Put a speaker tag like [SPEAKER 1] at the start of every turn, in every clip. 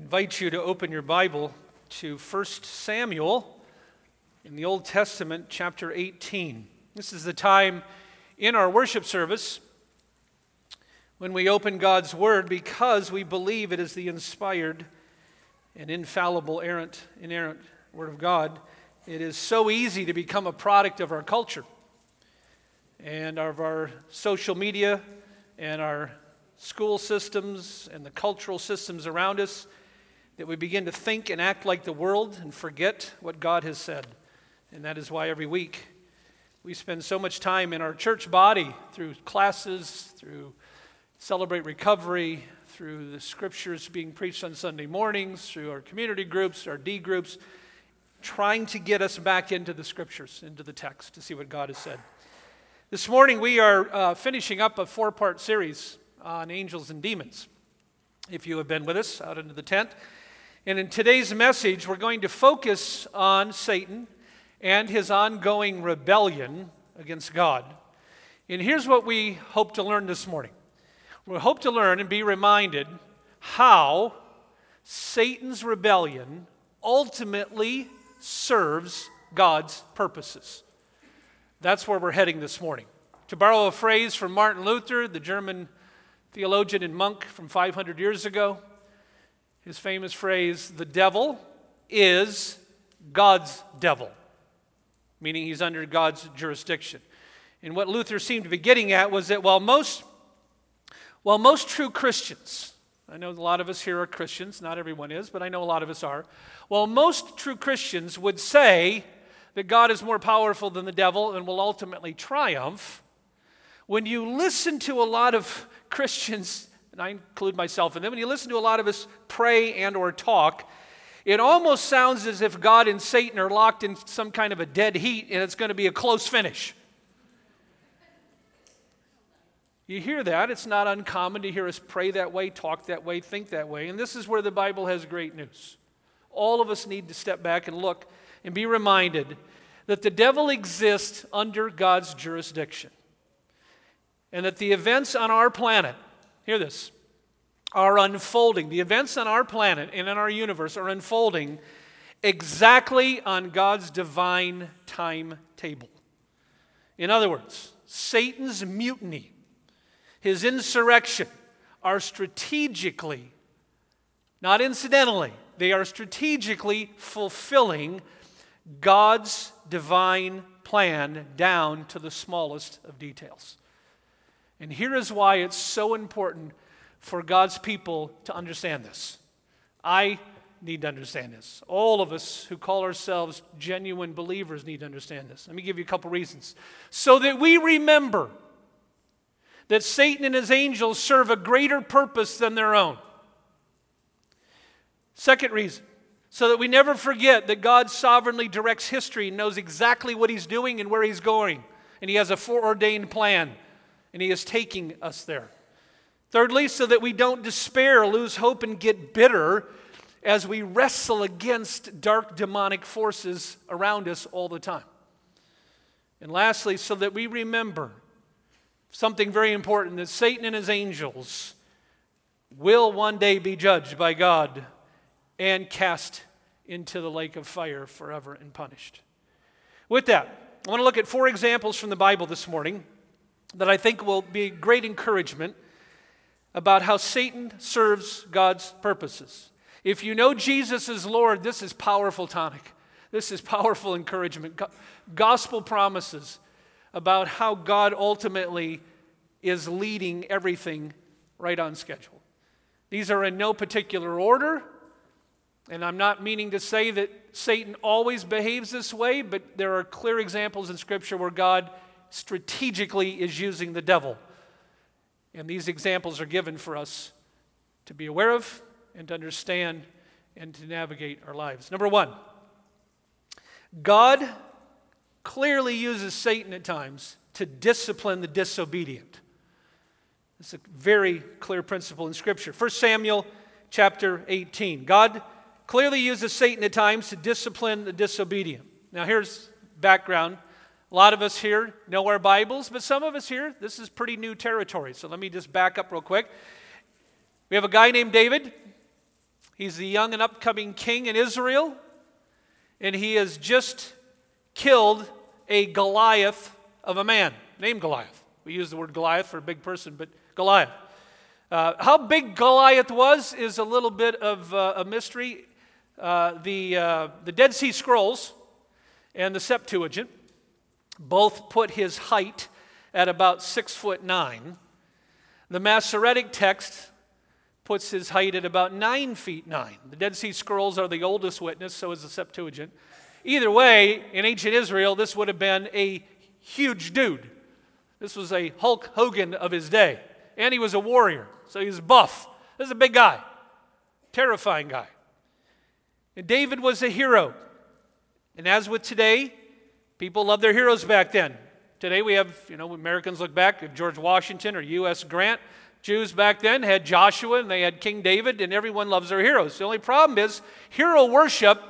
[SPEAKER 1] invite you to open your Bible to 1 Samuel in the Old Testament, chapter 18. This is the time in our worship service when we open God's Word because we believe it is the inspired and infallible, errant, inerrant Word of God. It is so easy to become a product of our culture and of our social media and our school systems and the cultural systems around us that we begin to think and act like the world and forget what God has said. And that is why every week we spend so much time in our church body through classes, through Celebrate Recovery, through the scriptures being preached on Sunday mornings, through our community groups, our D groups, trying to get us back into the scriptures, into the text, to see what God has said. This morning we are uh, finishing up a four part series on angels and demons. If you have been with us out into the tent, and in today's message, we're going to focus on Satan and his ongoing rebellion against God. And here's what we hope to learn this morning we hope to learn and be reminded how Satan's rebellion ultimately serves God's purposes. That's where we're heading this morning. To borrow a phrase from Martin Luther, the German theologian and monk from 500 years ago, his famous phrase, the devil is God's devil, meaning he's under God's jurisdiction. And what Luther seemed to be getting at was that while most, while most true Christians, I know a lot of us here are Christians, not everyone is, but I know a lot of us are. While most true Christians would say that God is more powerful than the devil and will ultimately triumph, when you listen to a lot of Christians and I include myself in them, when you listen to a lot of us pray and or talk, it almost sounds as if God and Satan are locked in some kind of a dead heat and it's going to be a close finish. You hear that. It's not uncommon to hear us pray that way, talk that way, think that way. And this is where the Bible has great news. All of us need to step back and look and be reminded that the devil exists under God's jurisdiction. And that the events on our planet hear this, are unfolding. The events on our planet and in our universe are unfolding exactly on God's divine timetable. In other words, Satan's mutiny, his insurrection, are strategically, not incidentally, they are strategically fulfilling God's divine plan down to the smallest of details. And here is why it's so important for God's people to understand this. I need to understand this. All of us who call ourselves genuine believers need to understand this. Let me give you a couple reasons. So that we remember that Satan and his angels serve a greater purpose than their own. Second reason, so that we never forget that God sovereignly directs history and knows exactly what he's doing and where he's going, and he has a foreordained plan and He is taking us there. Thirdly, so that we don't despair, lose hope, and get bitter as we wrestle against dark demonic forces around us all the time. And lastly, so that we remember something very important that Satan and his angels will one day be judged by God and cast into the lake of fire forever and punished. With that, I want to look at four examples from the Bible this morning that I think will be great encouragement about how Satan serves God's purposes. If you know Jesus is Lord, this is powerful tonic. This is powerful encouragement. Gospel promises about how God ultimately is leading everything right on schedule. These are in no particular order, and I'm not meaning to say that Satan always behaves this way, but there are clear examples in Scripture where God strategically is using the devil. And these examples are given for us to be aware of and to understand and to navigate our lives. Number one, God clearly uses Satan at times to discipline the disobedient. It's a very clear principle in Scripture. 1 Samuel chapter 18. God clearly uses Satan at times to discipline the disobedient. Now, here's background a lot of us here know our Bibles, but some of us here, this is pretty new territory. So let me just back up real quick. We have a guy named David. He's the young and upcoming king in Israel, and he has just killed a Goliath of a man named Goliath. We use the word Goliath for a big person, but Goliath. Uh, how big Goliath was is a little bit of uh, a mystery. Uh, the, uh, the Dead Sea Scrolls and the Septuagint both put his height at about six foot nine. The Masoretic text puts his height at about nine feet nine. The Dead Sea Scrolls are the oldest witness, so is the Septuagint. Either way, in ancient Israel, this would have been a huge dude. This was a Hulk Hogan of his day. And he was a warrior, so he was buff. This is a big guy, terrifying guy. And David was a hero. And as with today, people love their heroes back then. Today we have, you know, Americans look back at George Washington or U.S. Grant. Jews back then had Joshua and they had King David, and everyone loves their heroes. The only problem is hero worship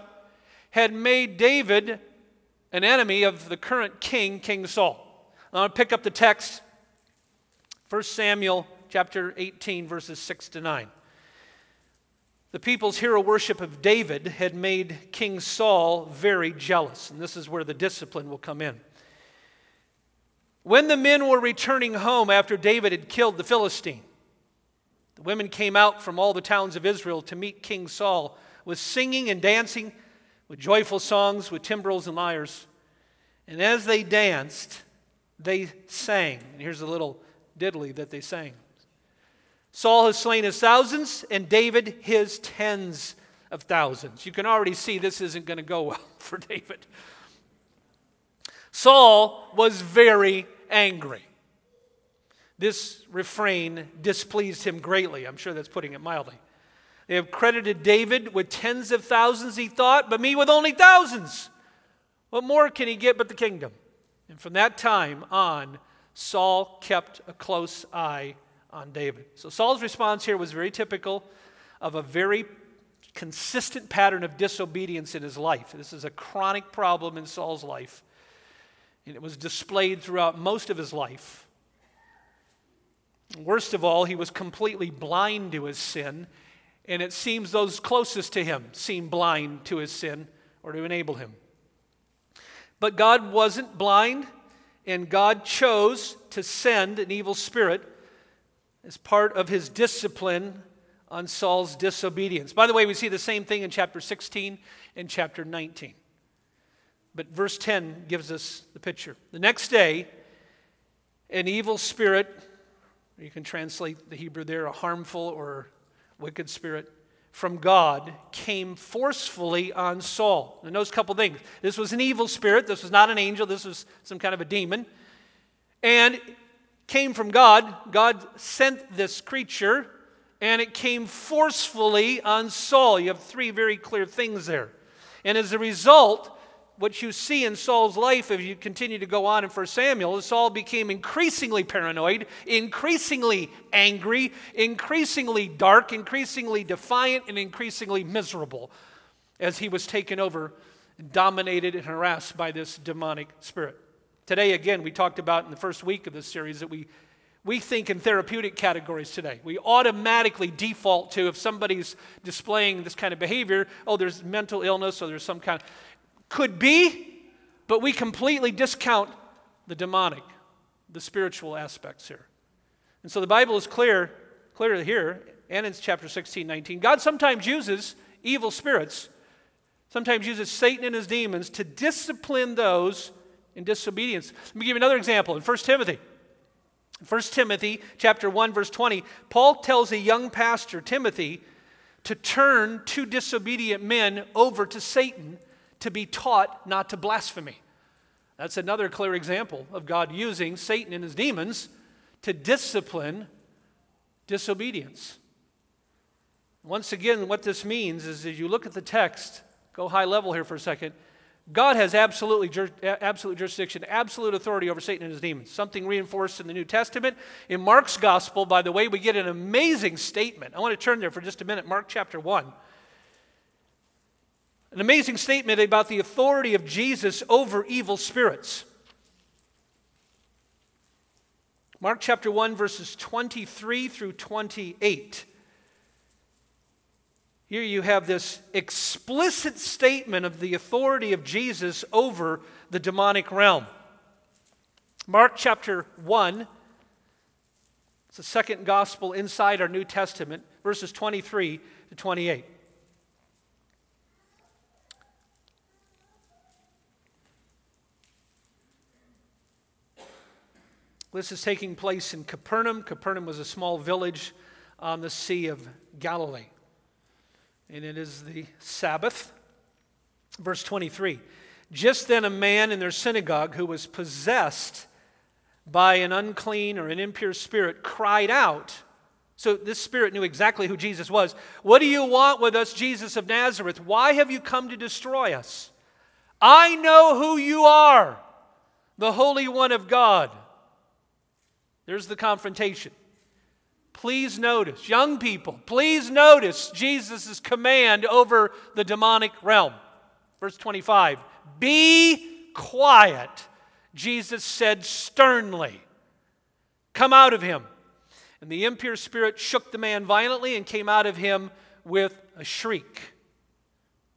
[SPEAKER 1] had made David an enemy of the current king, King Saul. I'm going to pick up the text, 1 Samuel chapter 18, verses 6 to 9. The people's hero worship of David had made King Saul very jealous, and this is where the discipline will come in. When the men were returning home after David had killed the Philistine, the women came out from all the towns of Israel to meet King Saul with singing and dancing, with joyful songs, with timbrels and lyres. And as they danced, they sang. And here's a little diddly that they sang Saul has slain his thousands, and David his tens of thousands. You can already see this isn't going to go well for David. Saul was very angry. This refrain displeased him greatly. I'm sure that's putting it mildly. They have credited David with tens of thousands, he thought, but me with only thousands. What more can he get but the kingdom? And from that time on, Saul kept a close eye on David. So Saul's response here was very typical of a very consistent pattern of disobedience in his life. This is a chronic problem in Saul's life. And it was displayed throughout most of his life. Worst of all, he was completely blind to his sin, and it seems those closest to him seem blind to his sin or to enable him. But God wasn't blind, and God chose to send an evil spirit as part of his discipline on Saul's disobedience. By the way, we see the same thing in chapter 16 and chapter 19. But verse 10 gives us the picture. The next day, an evil spirit, you can translate the Hebrew there, a harmful or wicked spirit, from God came forcefully on Saul. Now, notice a couple things. This was an evil spirit. This was not an angel. This was some kind of a demon. And came from God. God sent this creature, and it came forcefully on Saul. You have three very clear things there. And as a result, what you see in Saul's life if you continue to go on in 1 Samuel is Saul became increasingly paranoid, increasingly angry, increasingly dark, increasingly defiant, and increasingly miserable as he was taken over, dominated, and harassed by this demonic spirit. Today, again, we talked about in the first week of this series that we we think in therapeutic categories today. We automatically default to if somebody's displaying this kind of behavior, oh, there's mental illness or there's some kind of. Could be, but we completely discount the demonic, the spiritual aspects here. And so the Bible is clear, clear here, and in chapter 16, 19. God sometimes uses evil spirits, sometimes uses Satan and his demons to discipline those disobedience. Let me give you another example in 1 Timothy. 1 Timothy chapter 1 verse 20, Paul tells a young pastor Timothy to turn two disobedient men over to Satan to be taught not to blaspheme. That's another clear example of God using Satan and his demons to discipline disobedience. Once again, what this means is as you look at the text, go high level here for a second. God has absolutely, absolute jurisdiction, absolute authority over Satan and his demons. Something reinforced in the New Testament. In Mark's gospel, by the way, we get an amazing statement. I want to turn there for just a minute. Mark chapter 1. An amazing statement about the authority of Jesus over evil spirits. Mark chapter 1, verses 23 through 28. Here you have this explicit statement of the authority of Jesus over the demonic realm. Mark chapter 1, it's the second gospel inside our New Testament, verses 23 to 28. This is taking place in Capernaum. Capernaum was a small village on the Sea of Galilee. And it is the Sabbath. Verse 23 Just then, a man in their synagogue who was possessed by an unclean or an impure spirit cried out. So, this spirit knew exactly who Jesus was. What do you want with us, Jesus of Nazareth? Why have you come to destroy us? I know who you are, the Holy One of God. There's the confrontation. Please notice, young people, please notice Jesus' command over the demonic realm. Verse 25 Be quiet, Jesus said sternly. Come out of him. And the impure spirit shook the man violently and came out of him with a shriek.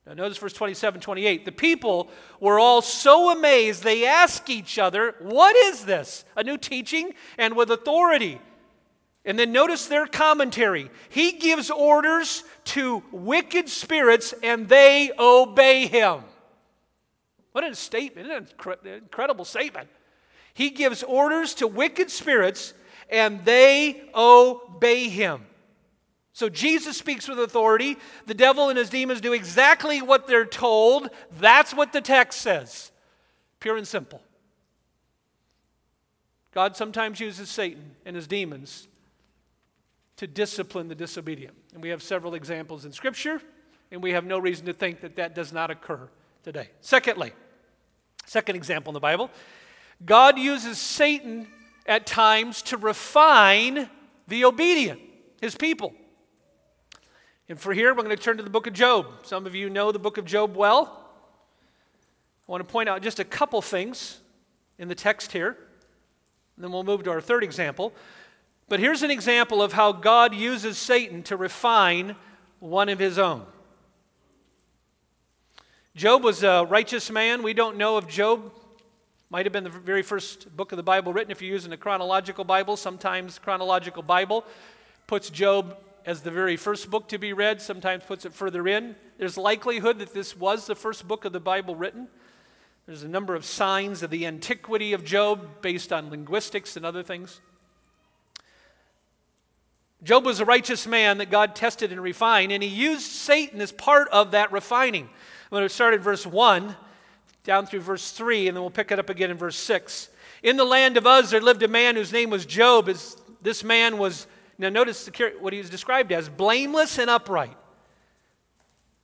[SPEAKER 1] Now, notice verse 27 28. The people were all so amazed, they asked each other, What is this? A new teaching and with authority. And then notice their commentary. He gives orders to wicked spirits and they obey him. What a statement! An incredible statement. He gives orders to wicked spirits and they obey him. So Jesus speaks with authority. The devil and his demons do exactly what they're told. That's what the text says. Pure and simple. God sometimes uses Satan and his demons to discipline the disobedient. And we have several examples in Scripture, and we have no reason to think that that does not occur today. Secondly, second example in the Bible, God uses Satan at times to refine the obedient, his people. And for here, we're going to turn to the book of Job. Some of you know the book of Job well. I want to point out just a couple things in the text here, and then we'll move to our third example. But here's an example of how God uses Satan to refine one of his own. Job was a righteous man. We don't know if Job might have been the very first book of the Bible written if you're using a chronological Bible. Sometimes chronological Bible puts Job as the very first book to be read, sometimes puts it further in. There's likelihood that this was the first book of the Bible written. There's a number of signs of the antiquity of Job based on linguistics and other things. Job was a righteous man that God tested and refined, and he used Satan as part of that refining. I'm going to start at verse 1 down through verse 3, and then we'll pick it up again in verse 6. In the land of Uz, there lived a man whose name was Job. This man was now, notice what he's described as blameless and upright.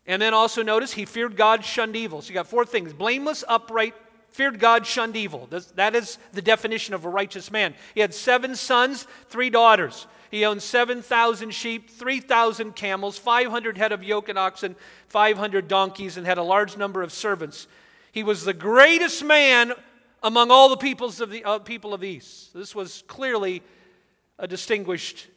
[SPEAKER 1] And then also notice he feared God, shunned evil. So you got four things blameless, upright, feared God, shunned evil. That is the definition of a righteous man. He had seven sons, three daughters. He owned 7,000 sheep, 3,000 camels, 500 head of yoke and oxen, 500 donkeys, and had a large number of servants. He was the greatest man among all the peoples of the uh, people of the east. This was clearly a distinguished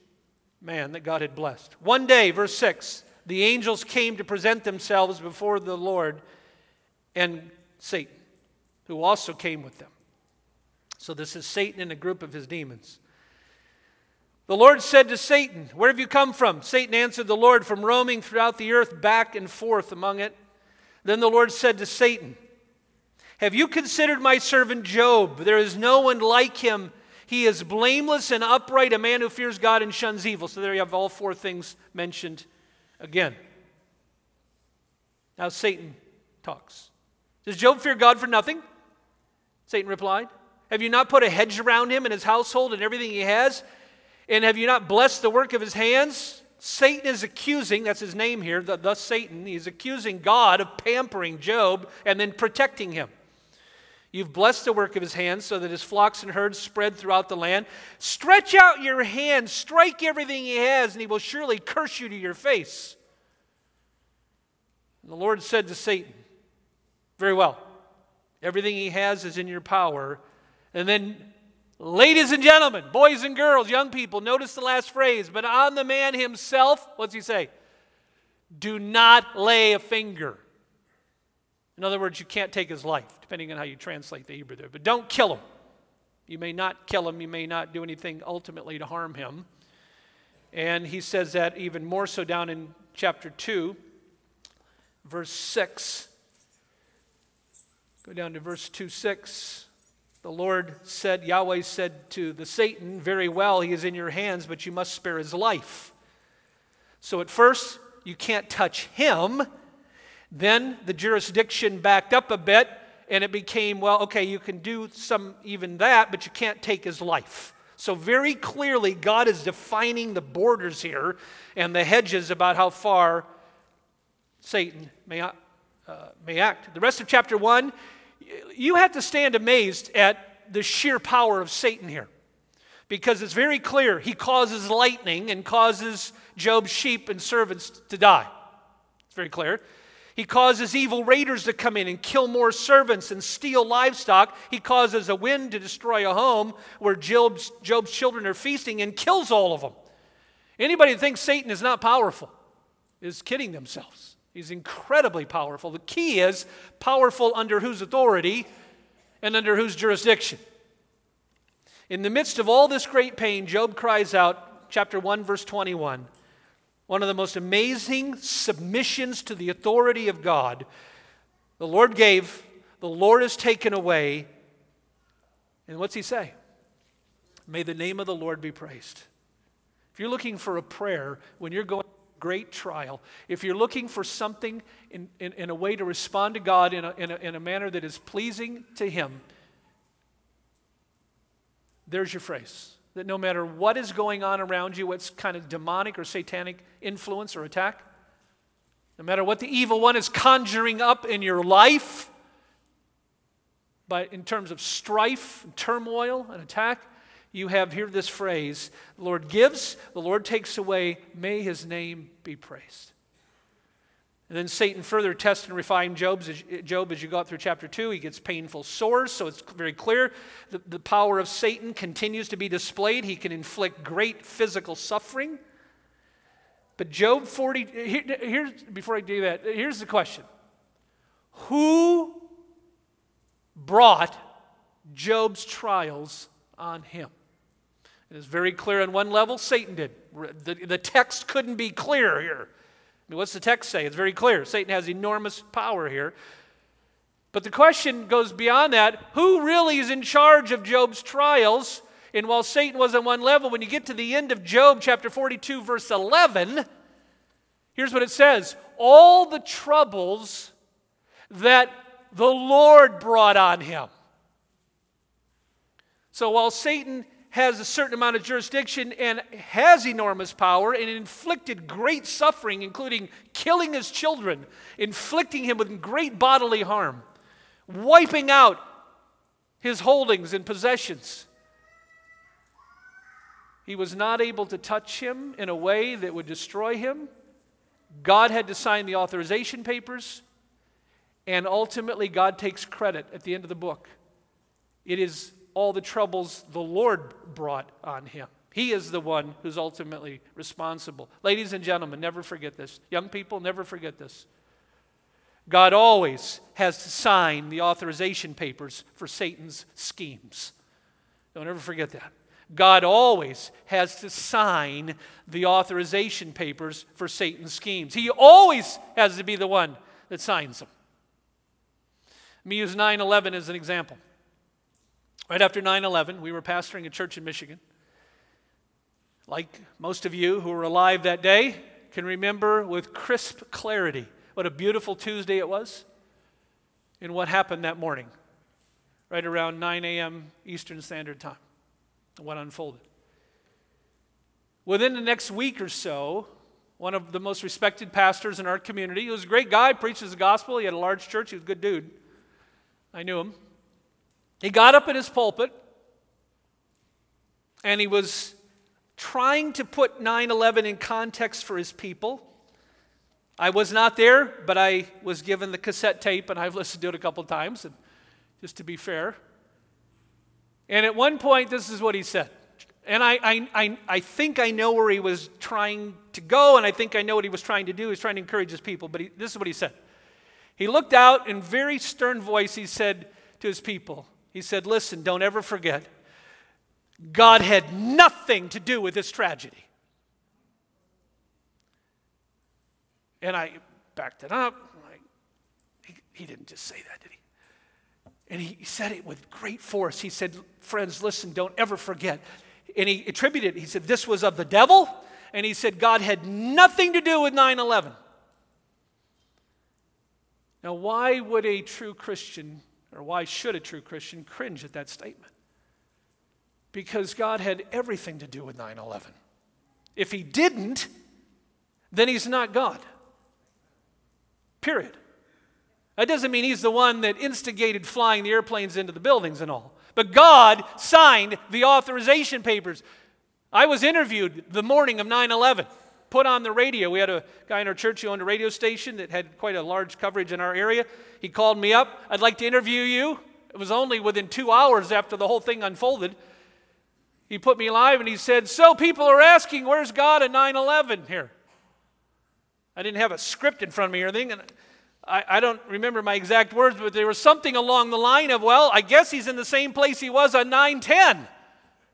[SPEAKER 1] man that God had blessed. One day, verse 6, the angels came to present themselves before the Lord and Satan, who also came with them. So this is Satan and a group of his demons. The Lord said to Satan, Where have you come from? Satan answered the Lord, From roaming throughout the earth, back and forth among it. Then the Lord said to Satan, Have you considered my servant Job? There is no one like him he is blameless and upright, a man who fears God and shuns evil. So there you have all four things mentioned again. Now Satan talks. Does Job fear God for nothing? Satan replied. Have you not put a hedge around him and his household and everything he has? And have you not blessed the work of his hands? Satan is accusing, that's his name here, thus Satan, he's accusing God of pampering Job and then protecting him. You've blessed the work of his hands so that his flocks and herds spread throughout the land. Stretch out your hand, strike everything he has, and he will surely curse you to your face. And the Lord said to Satan, Very well, everything he has is in your power. And then, ladies and gentlemen, boys and girls, young people, notice the last phrase, but on the man himself, what's he say? Do not lay a finger. In other words, you can't take his life, depending on how you translate the Hebrew there. But don't kill him. You may not kill him, you may not do anything ultimately to harm him. And he says that even more so down in chapter 2, verse 6. Go down to verse 2 6. The Lord said, Yahweh said to the Satan, Very well, he is in your hands, but you must spare his life. So at first, you can't touch him. Then the jurisdiction backed up a bit, and it became, well, okay, you can do some even that, but you can't take his life. So, very clearly, God is defining the borders here and the hedges about how far Satan may, uh, may act. The rest of chapter 1 you have to stand amazed at the sheer power of Satan here. Because it's very clear he causes lightning and causes Job's sheep and servants to die. It's very clear. He causes evil raiders to come in and kill more servants and steal livestock. He causes a wind to destroy a home where Job's, Job's children are feasting and kills all of them. Anybody that thinks Satan is not powerful is kidding themselves. He's incredibly powerful. The key is powerful under whose authority and under whose jurisdiction. In the midst of all this great pain, Job cries out, chapter 1, verse 21, one of the most amazing submissions to the authority of God. The Lord gave, the Lord has taken away. And what's he say? May the name of the Lord be praised. If you're looking for a prayer when you're going great trial, if you're looking for something in, in, in a way to respond to God in a, in, a, in a manner that is pleasing to Him, there's your phrase. That no matter what is going on around you, what's kind of demonic or satanic influence or attack, no matter what the evil one is conjuring up in your life, but in terms of strife, and turmoil, and attack, you have here this phrase the Lord gives, the Lord takes away, may his name be praised. And then Satan further tests and refines Job's, Job as you go up through chapter 2. He gets painful sores, so it's very clear the, the power of Satan continues to be displayed. He can inflict great physical suffering. But Job 40, here, here, before I do that, here's the question Who brought Job's trials on him? It is very clear on one level Satan did. The, the text couldn't be clearer here. I mean, what's the text say? It's very clear. Satan has enormous power here. But the question goes beyond that who really is in charge of Job's trials? And while Satan was on one level, when you get to the end of Job chapter 42, verse 11, here's what it says All the troubles that the Lord brought on him. So while Satan has a certain amount of jurisdiction and has enormous power and inflicted great suffering, including killing his children, inflicting him with great bodily harm, wiping out his holdings and possessions. He was not able to touch him in a way that would destroy him. God had to sign the authorization papers, and ultimately, God takes credit at the end of the book. It is all the troubles the Lord brought on him. He is the one who's ultimately responsible. Ladies and gentlemen, never forget this. Young people, never forget this. God always has to sign the authorization papers for Satan's schemes. Don't ever forget that. God always has to sign the authorization papers for Satan's schemes. He always has to be the one that signs them. Let me use 9 11 as an example. Right after 9 11, we were pastoring a church in Michigan. Like most of you who were alive that day can remember with crisp clarity what a beautiful Tuesday it was and what happened that morning, right around 9 a.m. Eastern Standard Time, what unfolded. Within the next week or so, one of the most respected pastors in our community, he was a great guy, preaches the gospel, he had a large church, he was a good dude. I knew him. He got up in his pulpit and he was trying to put 9 11 in context for his people. I was not there, but I was given the cassette tape and I've listened to it a couple times, and just to be fair. And at one point, this is what he said. And I, I, I, I think I know where he was trying to go, and I think I know what he was trying to do. He was trying to encourage his people, but he, this is what he said. He looked out in very stern voice, he said to his people, he said, Listen, don't ever forget, God had nothing to do with this tragedy. And I backed it up. He, he didn't just say that, did he? And he said it with great force. He said, Friends, listen, don't ever forget. And he attributed, he said, This was of the devil. And he said, God had nothing to do with 9 11. Now, why would a true Christian, or why should a true Christian cringe at that statement? Because God had everything to do with 9 11. If he didn't, then he's not God. Period. That doesn't mean he's the one that instigated flying the airplanes into the buildings and all. But God signed the authorization papers. I was interviewed the morning of 9 11, put on the radio. We had a guy in our church who owned a radio station that had quite a large coverage in our area. He called me up, I'd like to interview you. It was only within two hours after the whole thing unfolded. He put me live and he said, So people are asking, where's God at 9 11 here? I didn't have a script in front of me or anything. And I, I, don't remember my exact words, but there was something along the line of, well, I guess he's in the same place he was on 9 10.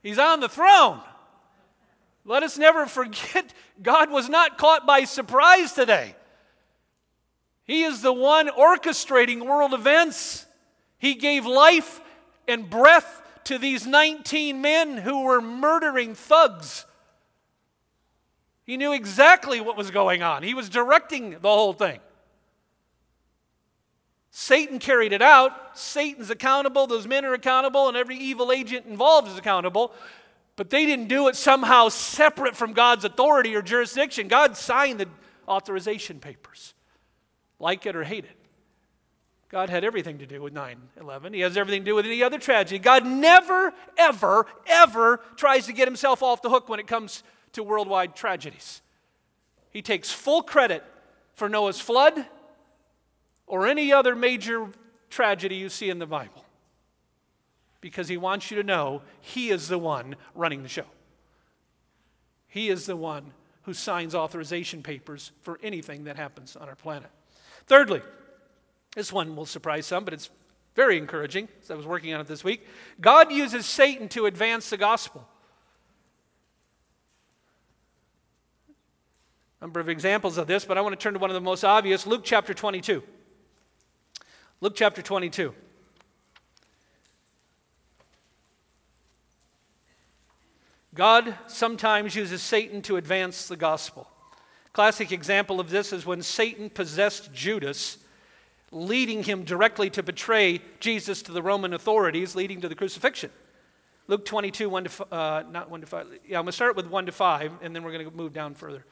[SPEAKER 1] He's on the throne. Let us never forget God was not caught by surprise today. He is the one orchestrating world events. He gave life and breath to these 19 men who were murdering thugs. He knew exactly what was going on, he was directing the whole thing. Satan carried it out. Satan's accountable. Those men are accountable, and every evil agent involved is accountable. But they didn't do it somehow separate from God's authority or jurisdiction. God signed the authorization papers, like it or hate it. God had everything to do with 9 11. He has everything to do with any other tragedy. God never, ever, ever tries to get himself off the hook when it comes to worldwide tragedies. He takes full credit for Noah's flood or any other major tragedy you see in the Bible because he wants you to know he is the one running the show. He is the one who signs authorization papers for anything that happens on our planet. Thirdly, this one will surprise some, but it's very encouraging as I was working on it this week. God uses Satan to advance the gospel. Number of examples of this, but I want to turn to one of the most obvious Luke chapter 22. Luke chapter 22. God sometimes uses Satan to advance the gospel. Classic example of this is when Satan possessed Judas, leading him directly to betray Jesus to the Roman authorities, leading to the crucifixion. Luke 22, 1 to, uh, not 1 to 5. Yeah, I'm going to start with 1 to 5, and then we're going to move down further.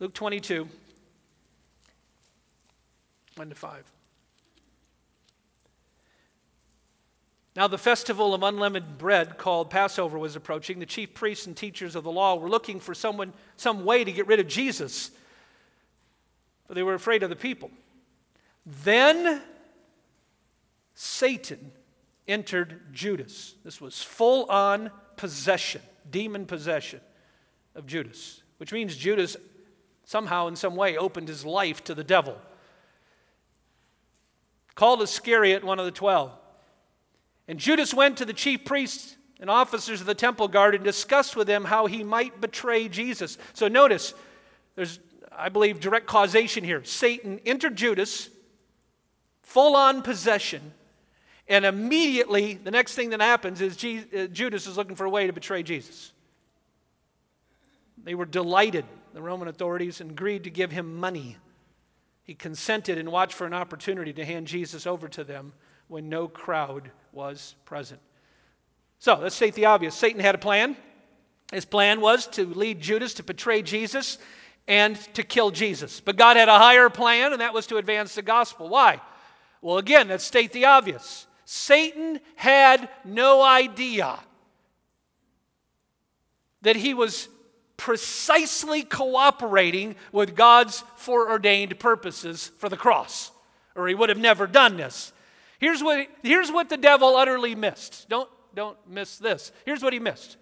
[SPEAKER 1] Luke 22, 1 to 5. Now, the festival of unleavened bread called Passover was approaching. The chief priests and teachers of the law were looking for someone, some way to get rid of Jesus, but they were afraid of the people. Then Satan entered Judas. This was full on possession, demon possession of Judas, which means Judas somehow, in some way, opened his life to the devil. Called Iscariot one of the twelve. And Judas went to the chief priests and officers of the temple guard and discussed with them how he might betray Jesus. So notice, there's, I believe, direct causation here. Satan entered Judas, full on possession, and immediately the next thing that happens is uh, Judas is looking for a way to betray Jesus. They were delighted, the Roman authorities, and agreed to give him money. He consented and watched for an opportunity to hand Jesus over to them when no crowd was present. So let's state the obvious Satan had a plan. His plan was to lead Judas to betray Jesus and to kill Jesus. But God had a higher plan, and that was to advance the gospel. Why? Well, again, let's state the obvious. Satan had no idea that he was precisely cooperating with God's foreordained purposes for the cross, or he would have never done this. Here's what, here's what the devil utterly missed. Don't, don't miss this. Here's what he missed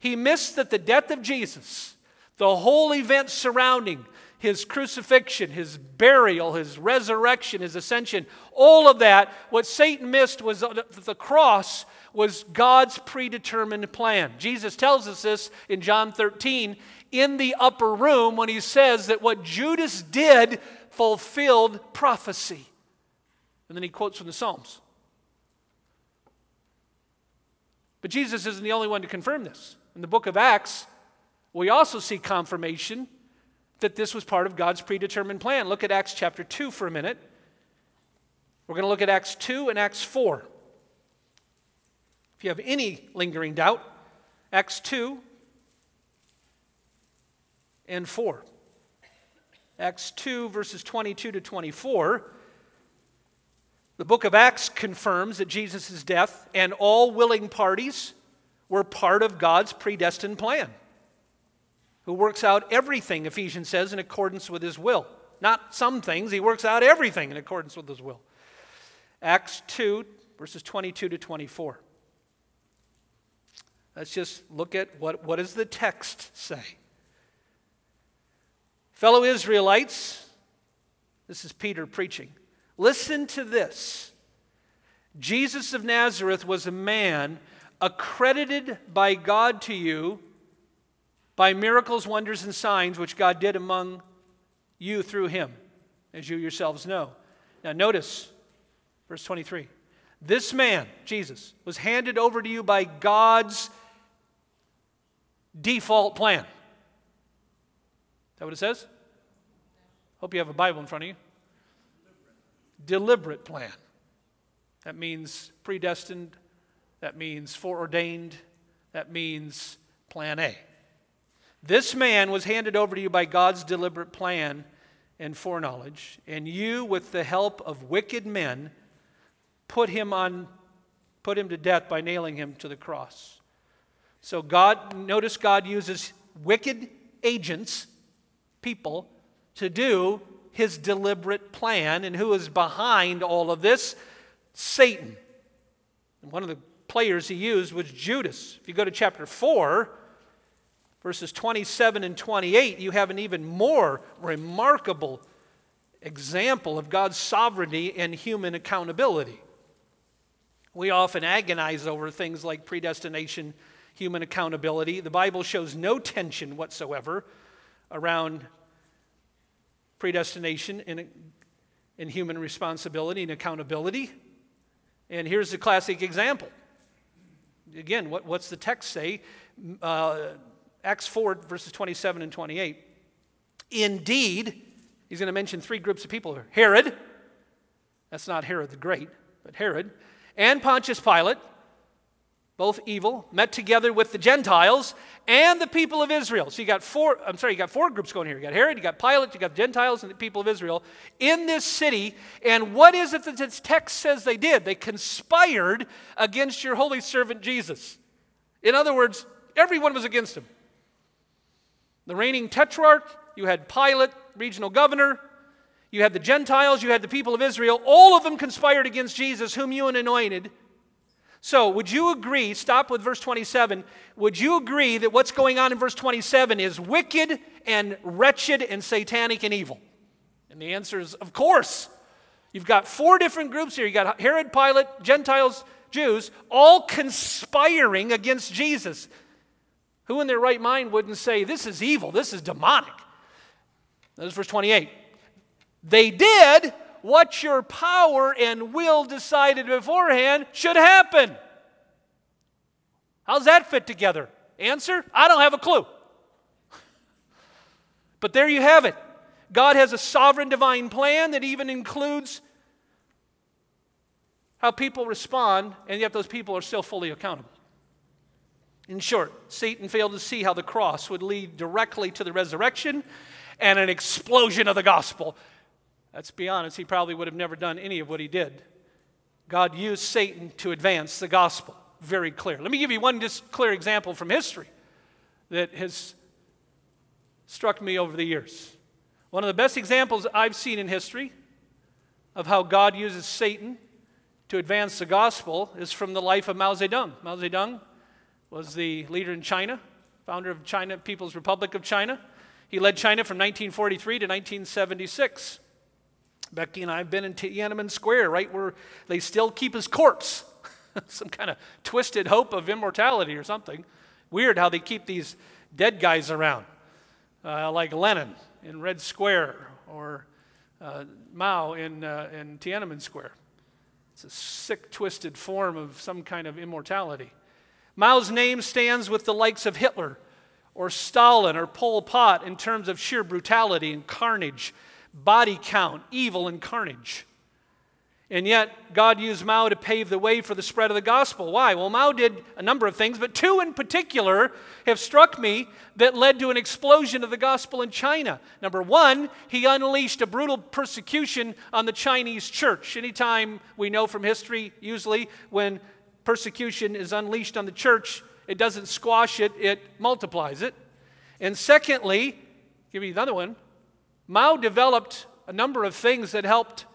[SPEAKER 1] he missed that the death of Jesus, The whole event surrounding his crucifixion, his burial, his resurrection, his ascension, all of that, what Satan missed was the cross was God's predetermined plan. Jesus tells us this in John 13 in the upper room when he says that what Judas did fulfilled prophecy. And then he quotes from the Psalms. But Jesus isn't the only one to confirm this. In the book of Acts, we also see confirmation that this was part of God's predetermined plan. Look at Acts chapter 2 for a minute. We're going to look at Acts 2 and Acts 4. If you have any lingering doubt, Acts 2 and 4. Acts 2, verses 22 to 24. The book of Acts confirms that Jesus' death and all willing parties were part of God's predestined plan, who works out everything, Ephesians says, in accordance with his will. Not some things, he works out everything in accordance with his will. Acts 2, verses 22 to 24. Let's just look at what, what does the text say. Fellow Israelites, this is Peter preaching. Listen to this. Jesus of Nazareth was a man accredited by God to you by miracles, wonders, and signs which God did among you through him, as you yourselves know. Now, notice verse 23. This man, Jesus, was handed over to you by God's default plan. Is that what it says? Hope you have a Bible in front of you. Deliberate, plan. That means predestined. That means foreordained. That means plan A. This man was handed over to you by God's deliberate plan and foreknowledge, and you, with the help of wicked men, put him on put him to death by nailing him to the cross. So, God, notice God uses wicked agents, people, to do his deliberate plan. And who is behind all of this? Satan. And one of the players he used was Judas. If you go to chapter 4, verses 27 and 28, you have an even more remarkable example of God's sovereignty and human accountability. We often agonize over things like predestination human accountability. The Bible shows no tension whatsoever around predestination and, and human responsibility and accountability. And here's a classic example. Again, what, what's the text say? Uh, Acts 4, verses 27 and 28. Indeed, he's going to mention three groups of people Herod, that's not Herod the Great, but Herod, and Pontius Pilate, both evil, met together with the Gentiles and the people of Israel. So you got four, I'm sorry, you got four groups going here. You got Herod, you got Pilate, you got the Gentiles and the people of Israel in this city. And what is it that this text says they did? They conspired against your holy servant Jesus. In other words, everyone was against him. The reigning tetrarch, you had Pilate, regional governor, you had the Gentiles, you had the people of Israel. All of them conspired against Jesus, whom you anointed so, would you agree, stop with verse 27, would you agree that what's going on in verse 27 is wicked and wretched and satanic and evil? And the answer is, of course. You've got four different groups here. You've got Herod, Pilate, Gentiles, Jews, all conspiring against Jesus. Who in their right mind wouldn't say, This is evil, this is demonic? That is verse 28. They did what your power and will decided beforehand should happen. How's that fit together? Answer I don't have a clue. But there you have it. God has a sovereign divine plan that even includes how people respond, and yet those people are still fully accountable. In short, Satan failed to see how the cross would lead directly to the resurrection and an explosion of the gospel. Let's be honest, he probably would have never done any of what he did. God used Satan to advance the gospel. Very clear. Let me give you one just clear example from history that has struck me over the years. One of the best examples I've seen in history of how God uses Satan to advance the gospel is from the life of Mao Zedong. Mao Zedong was the leader in China, founder of China People's Republic of China. He led China from 1943 to 1976. Becky and I have been in Tiananmen Square, right where they still keep his corpse. Some kind of twisted hope of immortality or something. Weird how they keep these dead guys around, uh, like Lenin in Red Square or uh, Mao in, uh, in Tiananmen Square. It's a sick, twisted form of some kind of immortality. Mao's name stands with the likes of Hitler or Stalin or Pol Pot in terms of sheer brutality and carnage, body count, evil, and carnage. And yet, God used Mao to pave the way for the spread of the gospel. Why? Well, Mao did a number of things, but two in particular have struck me that led to an explosion of the gospel in China. Number one, he unleashed a brutal persecution on the Chinese church. Anytime we know from history, usually when persecution is unleashed on the church, it doesn't squash it, it multiplies it. And secondly, give me another one, Mao developed a number of things that helped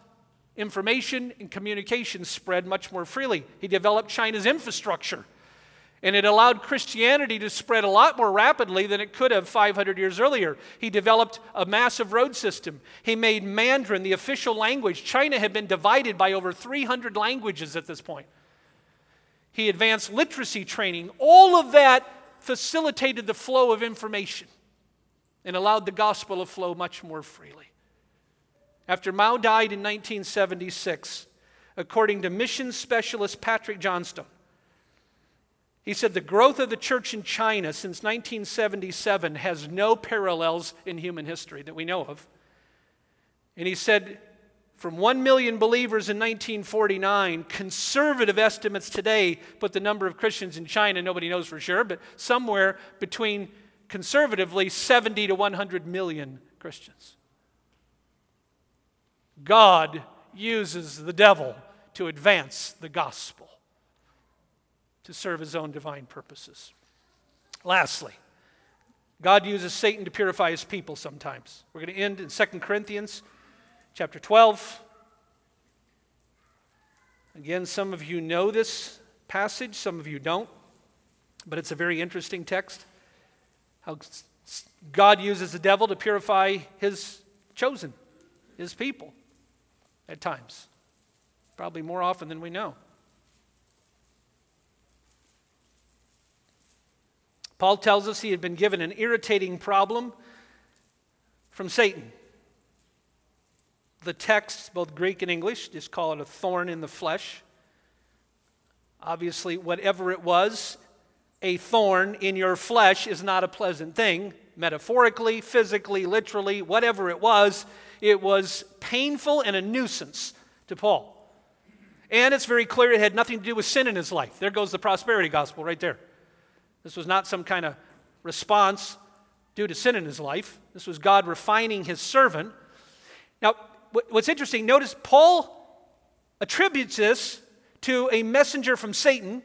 [SPEAKER 1] information and communication spread much more freely. He developed China's infrastructure, and it allowed Christianity to spread a lot more rapidly than it could have 500 years earlier. He developed a massive road system. He made Mandarin the official language. China had been divided by over 300 languages at this point. He advanced literacy training. All of that facilitated the flow of information and allowed the gospel to flow much more freely. After Mao died in 1976, according to mission specialist Patrick Johnstone, he said the growth of the church in China since 1977 has no parallels in human history that we know of. And he said, from 1 million believers in 1949, conservative estimates today put the number of Christians in China, nobody knows for sure, but somewhere between conservatively 70 to 100 million Christians. God uses the devil to advance the gospel, to serve his own divine purposes. Lastly, God uses Satan to purify his people sometimes. We're going to end in 2 Corinthians chapter 12. Again, some of you know this passage, some of you don't, but it's a very interesting text. How God uses the devil to purify his chosen, his people at times, probably more often than we know. Paul tells us he had been given an irritating problem from Satan. The text, both Greek and English, just call it a thorn in the flesh. Obviously, whatever it was, a thorn in your flesh is not a pleasant thing. Metaphorically, physically, literally, whatever it was, it was painful and a nuisance to Paul. And it's very clear it had nothing to do with sin in his life. There goes the prosperity gospel right there. This was not some kind of response due to sin in his life. This was God refining his servant. Now, what's interesting, notice Paul attributes this to a messenger from Satan,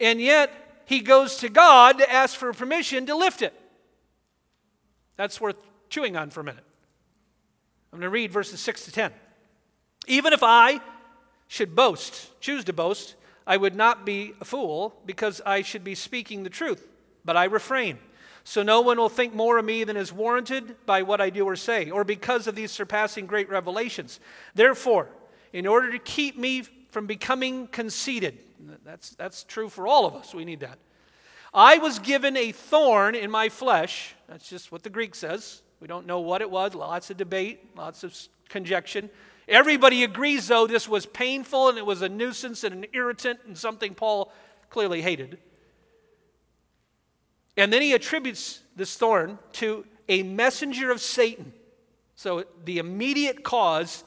[SPEAKER 1] and yet he goes to God to ask for permission to lift it. That's worth chewing on for a minute. I'm going to read verses 6 to 10. Even if I should boast, choose to boast, I would not be a fool because I should be speaking the truth, but I refrain. So no one will think more of me than is warranted by what I do or say, or because of these surpassing great revelations. Therefore, in order to keep me from becoming conceited, that's, that's true for all of us, we need that. I was given a thorn in my flesh. That's just what the Greek says. We don't know what it was, lots of debate, lots of conjecture. Everybody agrees, though, this was painful and it was a nuisance and an irritant and something Paul clearly hated. And then he attributes this thorn to a messenger of Satan. So the immediate cause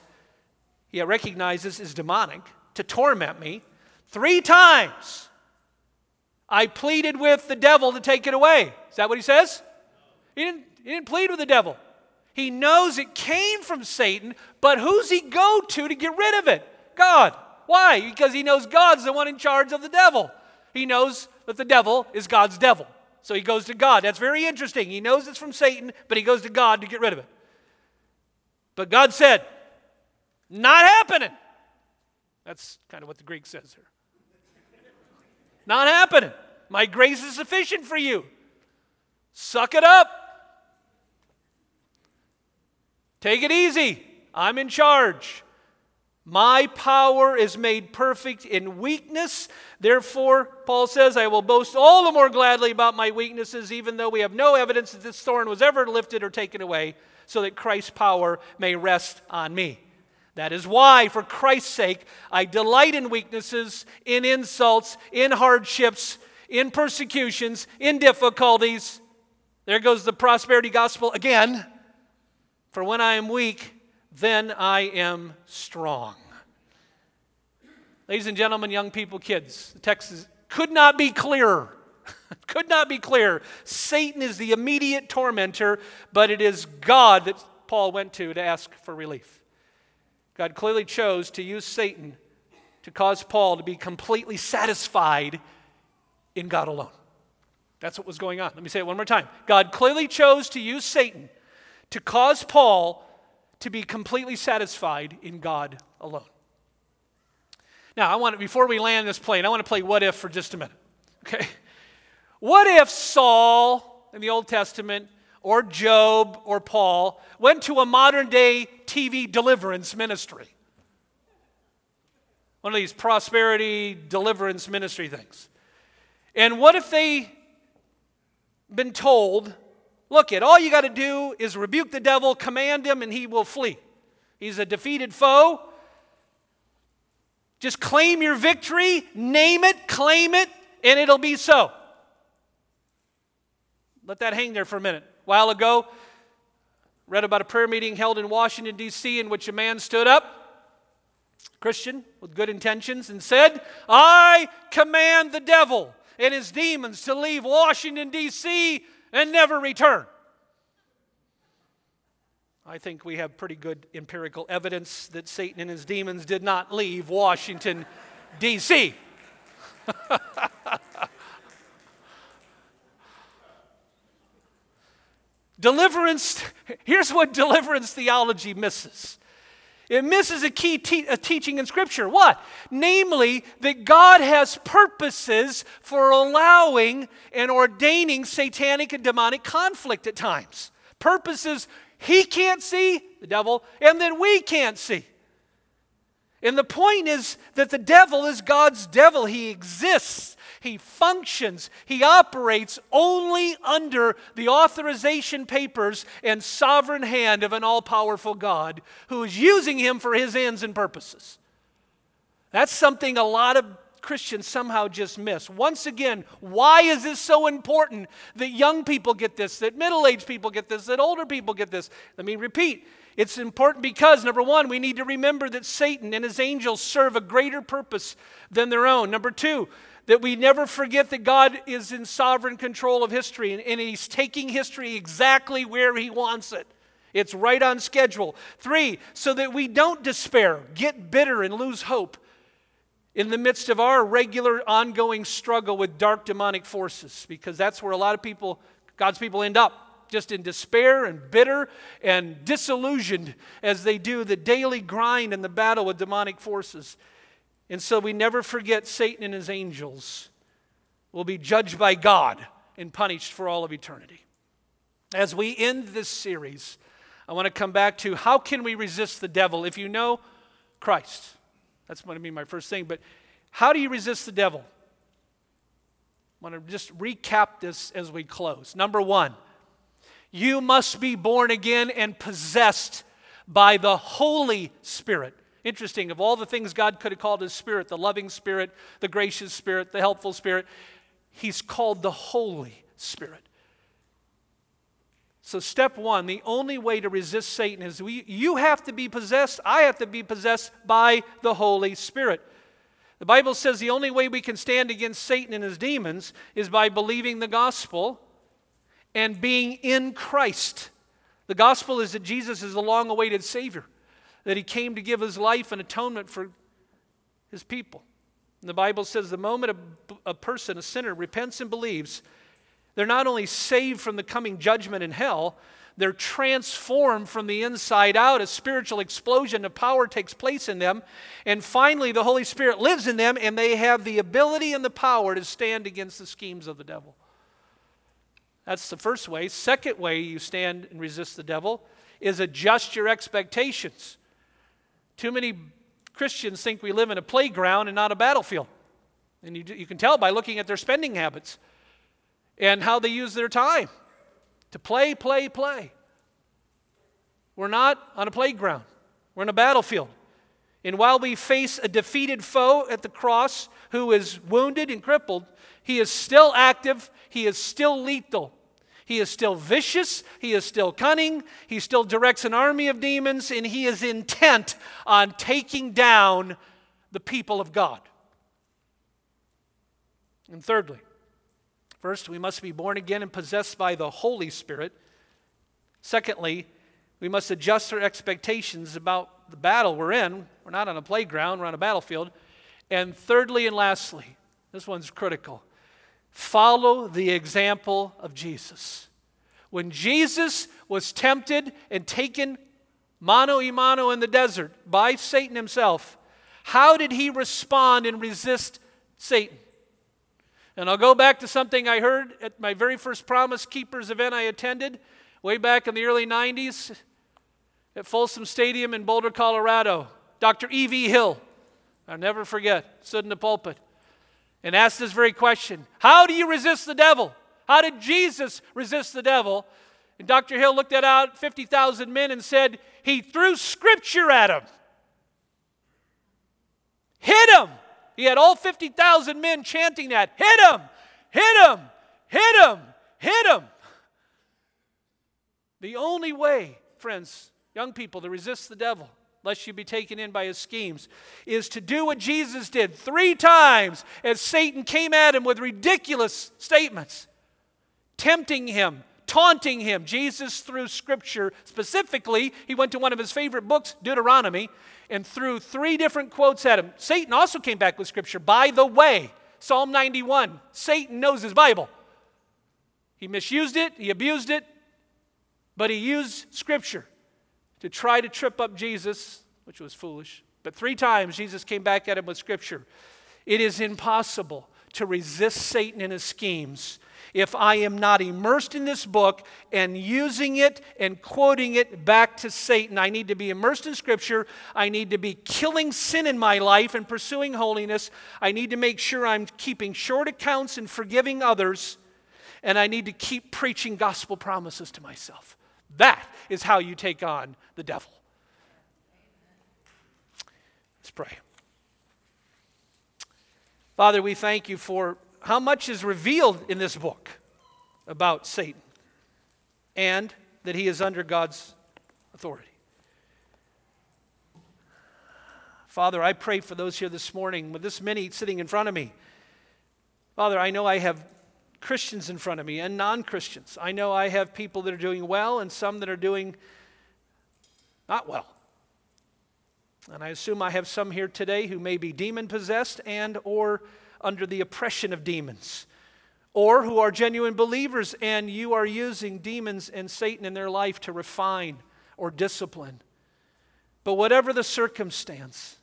[SPEAKER 1] he recognizes is demonic to torment me. Three times I pleaded with the devil to take it away. Is that what he says? He didn't, he didn't plead with the devil. He knows it came from Satan, but who's he go to to get rid of it? God. Why? Because he knows God's the one in charge of the devil. He knows that the devil is God's devil. So he goes to God. That's very interesting. He knows it's from Satan, but he goes to God to get rid of it. But God said, Not happening. That's kind of what the Greek says here. Not happening. My grace is sufficient for you. Suck it up. Take it easy. I'm in charge. My power is made perfect in weakness. Therefore, Paul says, I will boast all the more gladly about my weaknesses, even though we have no evidence that this thorn was ever lifted or taken away, so that Christ's power may rest on me. That is why, for Christ's sake, I delight in weaknesses, in insults, in hardships, in persecutions, in difficulties. There goes the prosperity gospel again. For when I am weak, then I am strong. Ladies and gentlemen, young people, kids, the text is, could not be clearer. could not be clearer. Satan is the immediate tormentor, but it is God that Paul went to to ask for relief. God clearly chose to use Satan to cause Paul to be completely satisfied in God alone. That's what was going on. Let me say it one more time. God clearly chose to use Satan to cause Paul to be completely satisfied in God alone. Now, I want to, before we land this plane, I want to play what if for just a minute. Okay? What if Saul in the Old Testament or Job or Paul went to a modern day TV deliverance ministry? One of these prosperity deliverance ministry things. And what if they been told Look, it all you got to do is rebuke the devil, command him, and he will flee. He's a defeated foe. Just claim your victory, name it, claim it, and it'll be so. Let that hang there for a minute. A while ago, read about a prayer meeting held in Washington, D.C., in which a man stood up, Christian, with good intentions, and said, I command the devil and his demons to leave Washington, D.C and never return. I think we have pretty good empirical evidence that Satan and his demons did not leave Washington, D.C. deliverance, here's what deliverance theology misses it misses a key te- a teaching in Scripture. What? Namely, that God has purposes for allowing and ordaining satanic and demonic conflict at times. Purposes he can't see, the devil, and then we can't see. And the point is that the devil is God's devil. He exists. He functions, he operates only under the authorization papers and sovereign hand of an all powerful God who is using him for his ends and purposes. That's something a lot of Christians somehow just miss. Once again, why is this so important that young people get this, that middle aged people get this, that older people get this? Let me repeat. It's important because, number one, we need to remember that Satan and his angels serve a greater purpose than their own. Number two, that we never forget that God is in sovereign control of history and, and He's taking history exactly where He wants it. It's right on schedule. Three, so that we don't despair, get bitter, and lose hope in the midst of our regular ongoing struggle with dark demonic forces, because that's where a lot of people, God's people, end up just in despair and bitter and disillusioned as they do the daily grind and the battle with demonic forces. And so we never forget Satan and his angels will be judged by God and punished for all of eternity. As we end this series, I want to come back to how can we resist the devil if you know Christ? That's going to be my first thing. But how do you resist the devil? I want to just recap this as we close. Number one, you must be born again and possessed by the Holy Spirit. Interesting, of all the things God could have called his spirit, the loving spirit, the gracious spirit, the helpful spirit, he's called the Holy Spirit. So, step one, the only way to resist Satan is we, you have to be possessed, I have to be possessed by the Holy Spirit. The Bible says the only way we can stand against Satan and his demons is by believing the gospel and being in Christ. The gospel is that Jesus is the long awaited Savior that he came to give his life and atonement for his people. And the Bible says the moment a, a person, a sinner, repents and believes, they're not only saved from the coming judgment in hell, they're transformed from the inside out. A spiritual explosion of power takes place in them. And finally, the Holy Spirit lives in them, and they have the ability and the power to stand against the schemes of the devil. That's the first way. Second way you stand and resist the devil is adjust your expectations. Too many Christians think we live in a playground and not a battlefield. And you, you can tell by looking at their spending habits and how they use their time to play, play, play. We're not on a playground, we're in a battlefield. And while we face a defeated foe at the cross who is wounded and crippled, he is still active, he is still lethal. He is still vicious, he is still cunning, he still directs an army of demons, and he is intent on taking down the people of God. And thirdly, first, we must be born again and possessed by the Holy Spirit. Secondly, we must adjust our expectations about the battle we're in. We're not on a playground, we're on a battlefield. And thirdly and lastly, this one's critical follow the example of Jesus. When Jesus was tempted and taken mano a mano in the desert by Satan himself, how did he respond and resist Satan? And I'll go back to something I heard at my very first Promise Keepers event I attended way back in the early 90s at Folsom Stadium in Boulder, Colorado. Dr. E.V. Hill, I'll never forget, stood in the pulpit and asked this very question How do you resist the devil? How did Jesus resist the devil? And Dr. Hill looked at out 50,000 men and said, He threw scripture at him, hit him. He had all 50,000 men chanting that hit him, hit him, hit him, hit him. The only way, friends, young people, to resist the devil lest you be taken in by his schemes, is to do what Jesus did three times as Satan came at him with ridiculous statements, tempting him, taunting him. Jesus, through scripture specifically, he went to one of his favorite books, Deuteronomy, and threw three different quotes at him. Satan also came back with scripture. By the way, Psalm 91, Satan knows his Bible. He misused it, he abused it, but he used scripture to try to trip up Jesus, which was foolish. But three times Jesus came back at him with scripture. It is impossible to resist Satan and his schemes if I am not immersed in this book and using it and quoting it back to Satan. I need to be immersed in Scripture. I need to be killing sin in my life and pursuing holiness. I need to make sure I'm keeping short accounts and forgiving others. And I need to keep preaching gospel promises to myself. That is how you take on the devil. Let's pray. Father, we thank you for how much is revealed in this book about Satan and that he is under God's authority. Father, I pray for those here this morning with this many sitting in front of me. Father, I know I have Christians in front of me and non Christians. I know I have people that are doing well and some that are doing not well. And I assume I have some here today who may be demon possessed and or under the oppression of demons or who are genuine believers and you are using demons and Satan in their life to refine or discipline. But whatever the circumstance,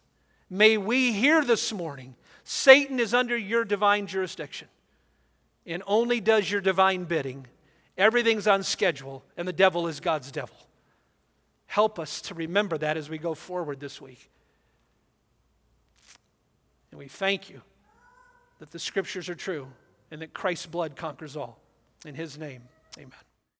[SPEAKER 1] may we hear this morning Satan is under your divine jurisdiction and only does your divine bidding. Everything's on schedule, and the devil is God's devil. Help us to remember that as we go forward this week. And we thank you that the scriptures are true and that Christ's blood conquers all. In his name, amen.